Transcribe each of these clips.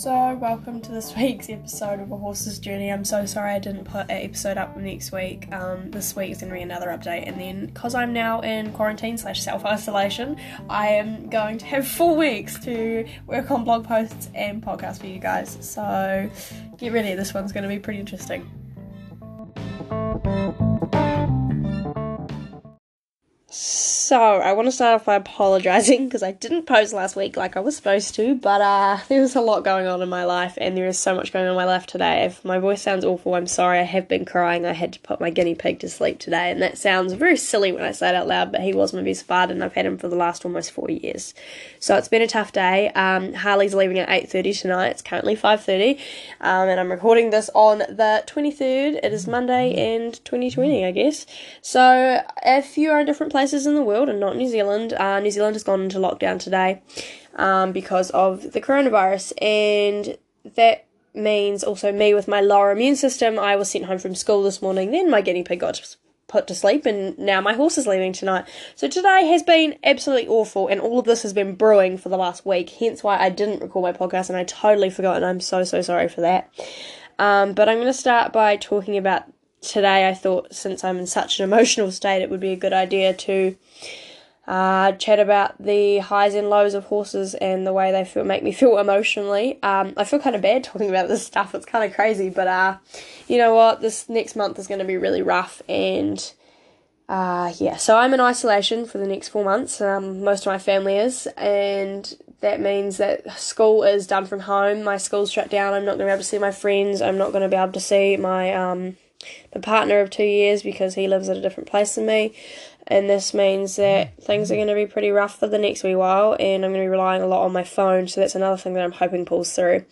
So, welcome to this week's episode of A Horse's Journey. I'm so sorry I didn't put an episode up next week. Um, this week is going to be another update, and then because I'm now in quarantine slash self isolation, I am going to have four weeks to work on blog posts and podcasts for you guys. So, get ready, this one's going to be pretty interesting. So, I want to start off by apologising because I didn't post last week like I was supposed to, but uh, there was a lot going on in my life and there is so much going on in my life today. If my voice sounds awful, I'm sorry. I have been crying. I had to put my guinea pig to sleep today, and that sounds very silly when I say it out loud, but he was my best bud and I've had him for the last almost four years. So, it's been a tough day. Um, Harley's leaving at 8.30 tonight. It's currently 5.30, um, and I'm recording this on the 23rd. It is Monday and 2020, I guess. So, if you are in different places in the world, world and not New Zealand. Uh, New Zealand has gone into lockdown today um, because of the coronavirus, and that means also me with my lower immune system. I was sent home from school this morning, then my guinea pig got put to sleep, and now my horse is leaving tonight. So today has been absolutely awful, and all of this has been brewing for the last week, hence why I didn't record my podcast, and I totally forgot, and I'm so, so sorry for that. Um, but I'm going to start by talking about today I thought since I'm in such an emotional state, it would be a good idea to uh, chat about the highs and lows of horses and the way they feel make me feel emotionally. Um, I feel kind of bad talking about this stuff. It's kind of crazy, but uh, you know what? This next month is going to be really rough, and uh, yeah. So I'm in isolation for the next four months. Um, most of my family is, and that means that school is done from home. My school's shut down. I'm not going to be able to see my friends. I'm not going to be able to see my um, the partner of two years because he lives at a different place than me. And this means that things are going to be pretty rough for the next wee while, and I'm going to be relying a lot on my phone. So that's another thing that I'm hoping pulls through.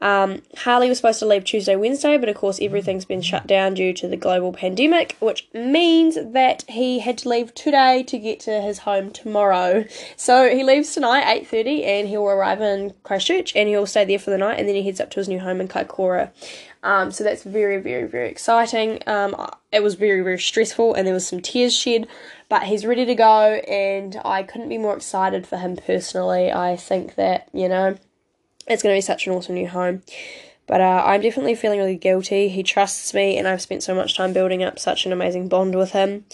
Um, Harley was supposed to leave Tuesday, Wednesday, but of course everything's been shut down due to the global pandemic, which means that he had to leave today to get to his home tomorrow. So he leaves tonight, 8.30, and he'll arrive in Christchurch, and he'll stay there for the night, and then he heads up to his new home in Kaikoura. Um, so that's very, very, very exciting. Um, it was very, very stressful, and there was some tears shed, but he's ready to go, and I couldn't be more excited for him personally. I think that, you know, it's going to be such an awesome new home. But uh, I'm definitely feeling really guilty. He trusts me, and I've spent so much time building up such an amazing bond with him.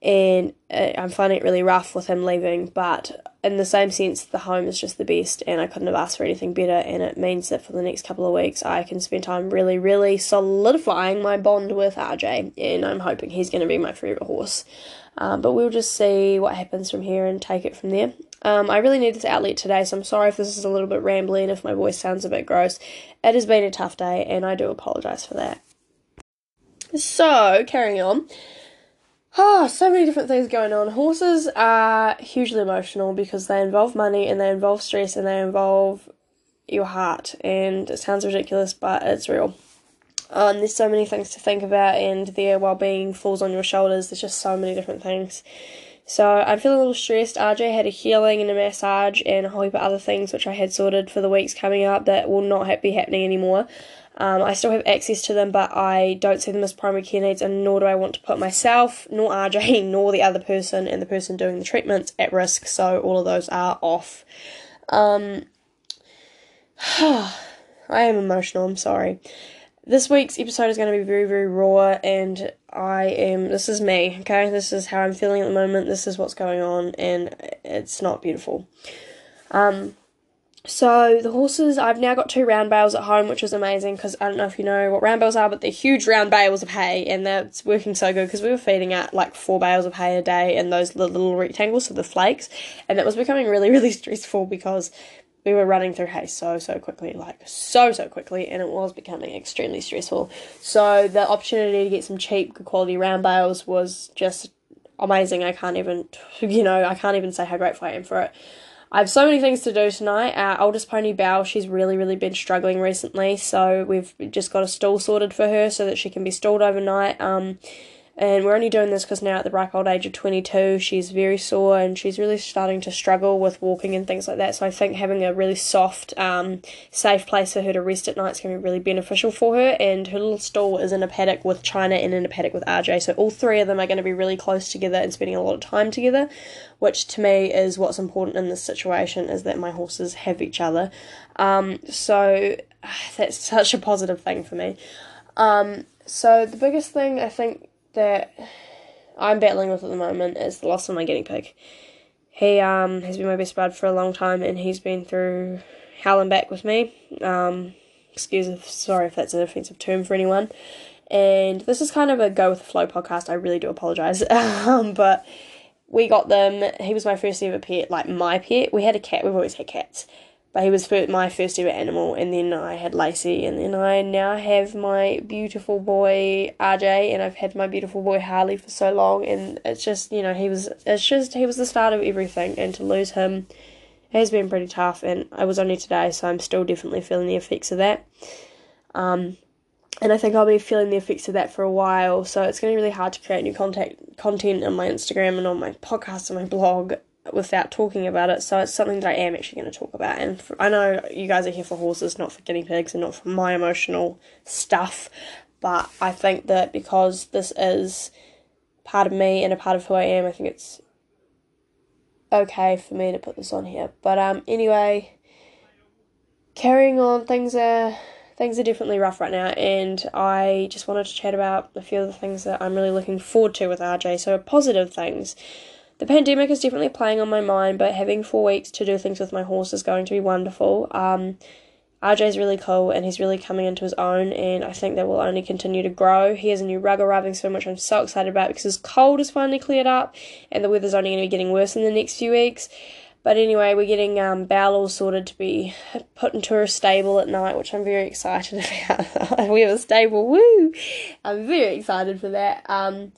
And uh, I'm finding it really rough with him leaving, but in the same sense, the home is just the best, and I couldn't have asked for anything better. And it means that for the next couple of weeks, I can spend time really, really solidifying my bond with RJ, and I'm hoping he's going to be my favourite horse. Um, but we'll just see what happens from here and take it from there. Um, I really need this outlet today, so I'm sorry if this is a little bit rambly and if my voice sounds a bit gross. It has been a tough day, and I do apologise for that. So, carrying on. Oh, so many different things going on. Horses are hugely emotional because they involve money and they involve stress and they involve your heart. And it sounds ridiculous, but it's real. Um, there's so many things to think about, and their well being falls on your shoulders. There's just so many different things. So I'm feeling a little stressed. RJ had a healing and a massage and a whole heap of other things which I had sorted for the weeks coming up that will not be happening anymore. Um, I still have access to them, but I don't see them as primary care needs, and nor do I want to put myself, nor RJ, nor the other person and the person doing the treatments at risk. So all of those are off. Um, I am emotional. I'm sorry. This week's episode is going to be very, very raw, and I am. This is me, okay? This is how I'm feeling at the moment. This is what's going on, and it's not beautiful. Um, so the horses, I've now got two round bales at home, which is amazing because I don't know if you know what round bales are, but they're huge round bales of hay, and that's working so good because we were feeding at like four bales of hay a day and those little rectangles, so the flakes, and that was becoming really, really stressful because we were running through hay so so quickly, like so so quickly, and it was becoming extremely stressful. So the opportunity to get some cheap, good quality round bales was just amazing. I can't even, you know, I can't even say how grateful I am for it. I have so many things to do tonight. Our oldest pony, Belle, she's really, really been struggling recently, so we've just got a stall sorted for her so that she can be stalled overnight. Um, And we're only doing this because now at the ripe old age of 22, she's very sore and she's really starting to struggle with walking and things like that. So I think having a really soft, um, safe place for her to rest at night is going to be really beneficial for her. And her little stall is in a paddock with China and in a paddock with RJ. So all three of them are going to be really close together and spending a lot of time together, which to me is what's important in this situation is that my horses have each other. Um, so that's such a positive thing for me. Um, so the biggest thing I think that I'm battling with at the moment is the loss of my guinea pig. He um, has been my best bud for a long time, and he's been through hell and back with me. Um, excuse, if, sorry if that's an offensive term for anyone. And this is kind of a go with the flow podcast. I really do apologize, um, but we got them. He was my first ever pet, like my pet. We had a cat. We've always had cats, but he was my first ever animal, and then I had Lacey, and then I now have my beautiful boy RJ, and I've had my beautiful boy Harley for so long, and it's just you know he was it's just he was the start of everything, and to lose him has been pretty tough, and I was only today, so I'm still definitely feeling the effects of that. Um, and I think I'll be feeling the effects of that for a while. So it's going to be really hard to create new contact content on my Instagram and on my podcast and my blog without talking about it. So it's something that I am actually going to talk about. And for, I know you guys are here for horses, not for guinea pigs, and not for my emotional stuff. But I think that because this is part of me and a part of who I am, I think it's okay for me to put this on here. But um, anyway, carrying on, things are things are definitely rough right now, and I just wanted to chat about a few of the things that I'm really looking forward to with RJ. So positive things. The pandemic is definitely playing on my mind, but having four weeks to do things with my horse is going to be wonderful. Um, RJ's really cool and he's really coming into his own, and I think that will only continue to grow. He has a new rug arriving soon, which I'm so excited about because his cold has finally cleared up and the weather's only going to be getting worse in the next few weeks. But anyway, we're getting um, sorted to be put into her stable at night, which I'm very excited about. we have a stable, woo! I'm very excited for that. Um,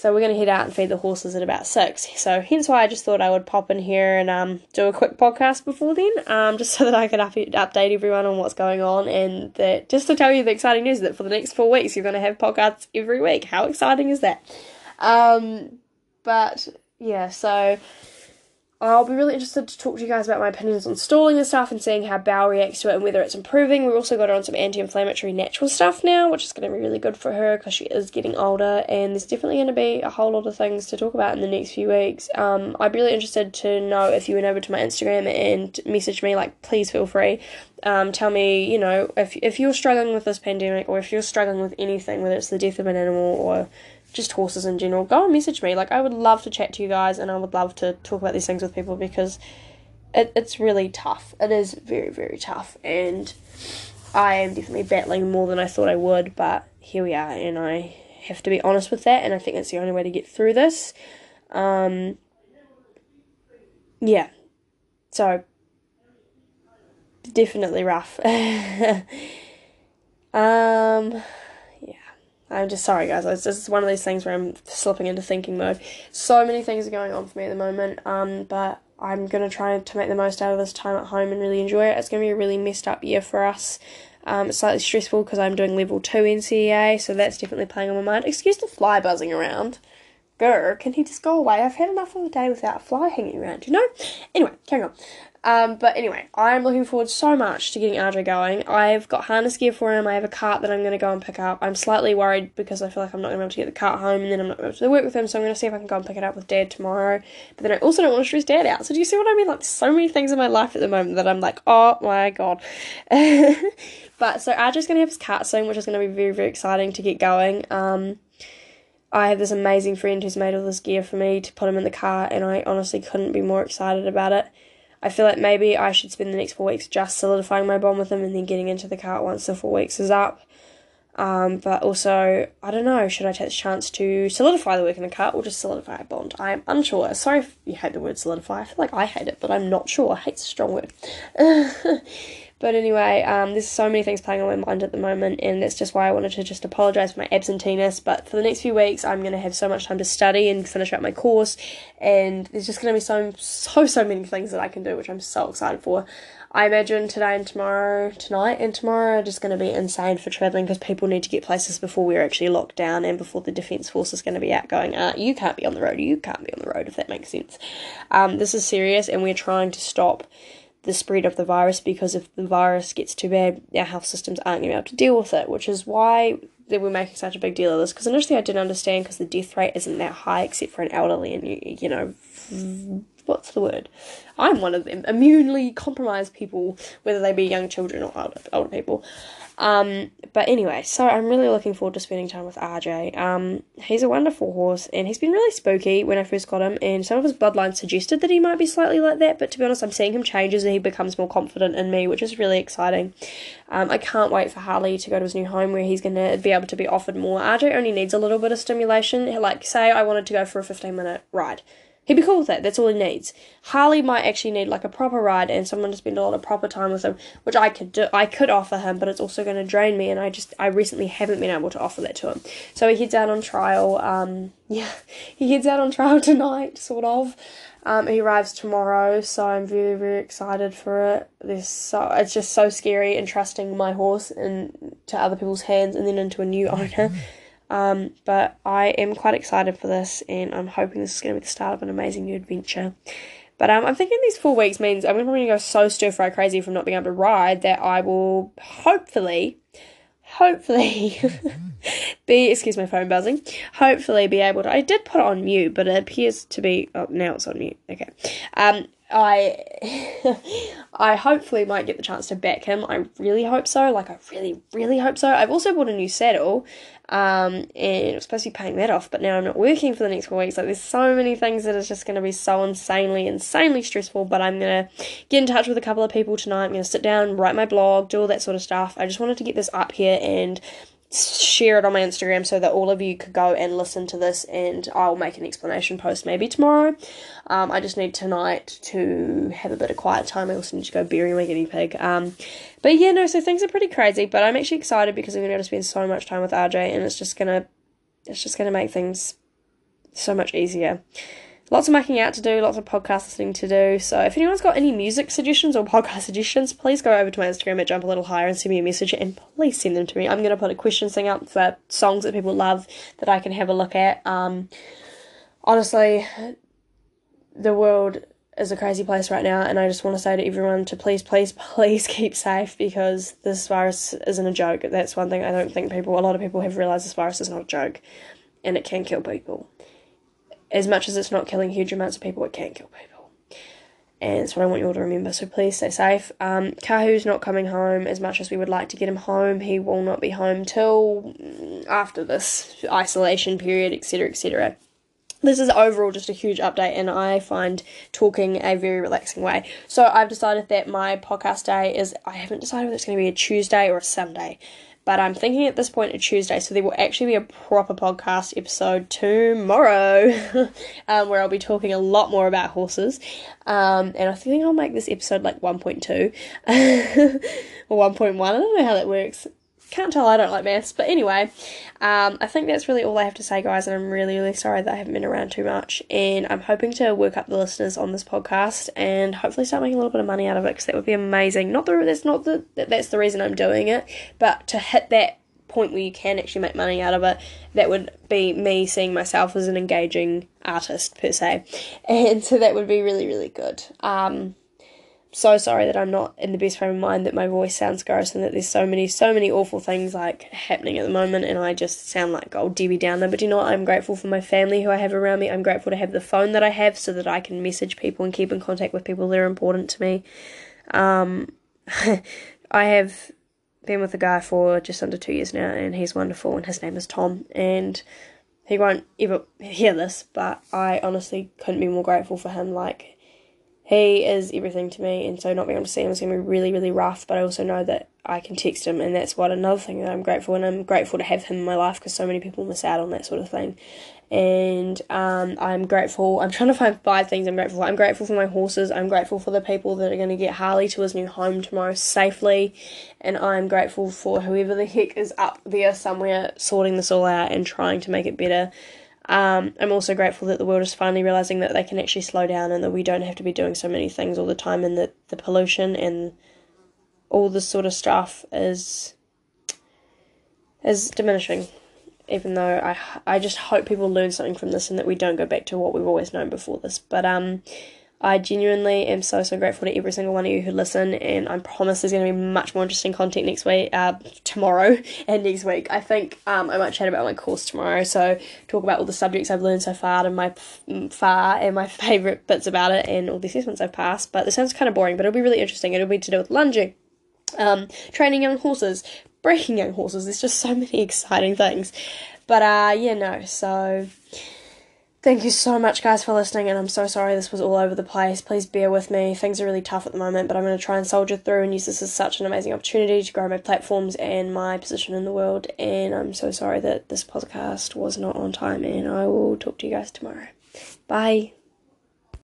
so we're going to head out and feed the horses at about six. So hence why I just thought I would pop in here and um, do a quick podcast before then, um, just so that I could up- update everyone on what's going on and that just to tell you the exciting news that for the next four weeks you're going to have podcasts every week. How exciting is that? Um, but yeah, so I'll be really interested to talk to you guys about my opinions on stalling and stuff and seeing how Belle reacts to it and whether it's improving. We've also got her on some anti inflammatory natural stuff now, which is going to be really good for her because she is getting older and there's definitely going to be a whole lot of things to talk about in the next few weeks. Um, I'd be really interested to know if you went over to my Instagram and message me, like, please feel free. Um, tell me, you know, if, if you're struggling with this pandemic or if you're struggling with anything, whether it's the death of an animal or just horses in general, go and message me. Like, I would love to chat to you guys and I would love to talk about these things with people because it, it's really tough. It is very, very tough. And I am definitely battling more than I thought I would, but here we are, and I have to be honest with that, and I think that's the only way to get through this. Um, yeah. So, definitely rough. um, I'm just sorry, guys. It's just one of these things where I'm slipping into thinking mode. So many things are going on for me at the moment, um, but I'm gonna try to make the most out of this time at home and really enjoy it. It's gonna be a really messed up year for us. Um, it's slightly stressful because I'm doing level two NCEA, so that's definitely playing on my mind. Excuse the fly buzzing around. Grr, can he just go away? I've had enough of a day without a fly hanging around, you know? Anyway, carry on. Um, but anyway, I'm looking forward so much to getting RJ going. I've got harness gear for him. I have a cart that I'm going to go and pick up. I'm slightly worried because I feel like I'm not going to be able to get the cart home and then I'm not going to be able to work with him. So I'm going to see if I can go and pick it up with Dad tomorrow. But then I also don't want to stress Dad out. So do you see what I mean? Like so many things in my life at the moment that I'm like, oh my god. but so RJ's going to have his cart soon, which is going to be very very exciting to get going. Um, I have this amazing friend who's made all this gear for me to put him in the car, and I honestly couldn't be more excited about it. I feel like maybe I should spend the next four weeks just solidifying my bond with him and then getting into the cart once the four weeks is up. Um, but also, I don't know, should I take the chance to solidify the work in the cart or just solidify a bond? I'm unsure. Sorry if you hate the word solidify. I feel like I hate it, but I'm not sure. I Hate's a strong word. But anyway, um, there's so many things playing on my mind at the moment, and that's just why I wanted to just apologise for my absenteeism. But for the next few weeks, I'm going to have so much time to study and finish up my course, and there's just going to be so, so, so many things that I can do, which I'm so excited for. I imagine today and tomorrow, tonight and tomorrow are just going to be insane for travelling because people need to get places before we're actually locked down and before the Defence Force is going to be out going, uh, you can't be on the road, you can't be on the road, if that makes sense. Um, this is serious and we're trying to stop the spread of the virus because if the virus gets too bad, our health systems aren't going to be able to deal with it, which is why they we're making such a big deal of this. Because initially I didn't understand because the death rate isn't that high except for an elderly and, you, you know, what's the word? I'm one of them. Immunely compromised people, whether they be young children or older, older people. Um, but anyway, so I'm really looking forward to spending time with RJ. Um, he's a wonderful horse, and he's been really spooky when I first got him, and some of his bloodlines suggested that he might be slightly like that, but to be honest, I'm seeing him change as he becomes more confident in me, which is really exciting. Um, I can't wait for Harley to go to his new home where he's going to be able to be offered more. RJ only needs a little bit of stimulation. Like, say I wanted to go for a 15 minute ride He'd be cool with that. That's all he needs. Harley might actually need like a proper ride and someone to spend a lot of proper time with him, which I could do. I could offer him, but it's also going to drain me, and I just I recently haven't been able to offer that to him. So he heads out on trial. Um, yeah, he heads out on trial tonight, sort of. Um, he arrives tomorrow, so I'm very very excited for it. This so it's just so scary entrusting my horse and to other people's hands and then into a new owner. Um, but I am quite excited for this, and I'm hoping this is going to be the start of an amazing new adventure. But um, I'm thinking these four weeks means I'm going to go so stir fry crazy from not being able to ride that I will hopefully, hopefully, be excuse my phone buzzing. Hopefully, be able to. I did put it on mute, but it appears to be. Oh, now it's on mute. Okay. Um, I I hopefully might get the chance to back him. I really hope so. Like I really, really hope so. I've also bought a new saddle, um, and I was supposed to be paying that off, but now I'm not working for the next four weeks. Like there's so many things that is just gonna be so insanely, insanely stressful. But I'm gonna get in touch with a couple of people tonight. I'm gonna sit down, write my blog, do all that sort of stuff. I just wanted to get this up here and share it on my Instagram so that all of you could go and listen to this, and I'll make an explanation post maybe tomorrow. Um, I just need tonight to have a bit of quiet time. I also need to go bury my guinea pig. Um, but yeah, no, so things are pretty crazy, but I'm actually excited because I'm going to spend so much time with RJ, and it's just gonna, it's just gonna make things so much easier lots of making out to do, lots of podcast listening to do. So if anyone's got any music suggestions or podcast suggestions, please go over to my Instagram at Jump a Little Higher and send me a message and please send them to me. I'm to put a question thing up for songs that people love that I can have a look at. Um, honestly, the world is a crazy place right now, and I just want to say to everyone to please, please, please keep safe because this virus isn't a joke. That's one thing I don't think people, a lot of people have realised this virus is not a joke and it can kill people as much as it's not killing huge amounts of people, it can kill people. And that's what I want you all to remember. So please stay safe. Um, Kahu's not coming home as much as we would like to get him home. He will not be home till after this isolation period, etc., etc. This is overall just a huge update, and I find talking a very relaxing way. So I've decided that my podcast day is I haven't decided whether it's going to be a Tuesday or a Sunday but I'm thinking at this point a Tuesday, so there will actually be a proper podcast episode tomorrow um, where I'll be talking a lot more about horses. Um, and I think I'll make this episode like 1.2 or 1.1. I don't know how that works. Can't tell I don't like maths, but anyway, um, I think that's really all I have to say, guys. And I'm really, really sorry that I haven't been around too much. And I'm hoping to work up the listeners on this podcast and hopefully start making a little bit of money out of it because that would be amazing. Not the that's not the that's the reason I'm doing it, but to hit that point where you can actually make money out of it, that would be me seeing myself as an engaging artist per se, and so that would be really, really good. Um, so sorry that I'm not in the best frame of mind, that my voice sounds gross, and that there's so many, so many awful things like happening at the moment, and I just sound like old Debbie Downer. But you know what? I'm grateful for my family who I have around me. I'm grateful to have the phone that I have so that I can message people and keep in contact with people that are important to me. Um, I have been with a guy for just under two years now, and he's wonderful, and his name is Tom, and he won't ever hear this, but I honestly couldn't be more grateful for him. Like, he is everything to me, and so not being able to see him is going to be really, really rough. But I also know that I can text him, and that's what another thing that I'm grateful, and I'm grateful to have him in my life because so many people miss out on that sort of thing. And um, I'm grateful. I'm trying to find five things I'm grateful for. I'm grateful for my horses. I'm grateful for the people that are going to get Harley to his new home tomorrow safely, and I'm grateful for whoever the heck is up there somewhere sorting this all out and trying to make it better. Um, I'm also grateful that the world is finally realizing that they can actually slow down and that we don't have to be doing so many things all the time, and that the pollution and all this sort of stuff is is diminishing. Even though I I just hope people learn something from this and that we don't go back to what we've always known before this. But um, I genuinely am so so grateful to every single one of you who listen, and I promise there's going to be much more interesting content next week, uh, tomorrow, and next week. I think um, I might chat about my course tomorrow, so talk about all the subjects I've learned so far and my far and my favourite bits about it, and all the assessments I've passed. But this sounds kind of boring, but it'll be really interesting. It'll be to do with lunging, um, training young horses, breaking young horses. There's just so many exciting things. But uh, yeah, no. So Thank you so much, guys, for listening, and I'm so sorry this was all over the place. Please bear with me. Things are really tough at the moment, but I'm going to try and soldier through and use this as such an amazing opportunity to grow my platforms and my position in the world. And I'm so sorry that this podcast was not on time, and I will talk to you guys tomorrow. Bye.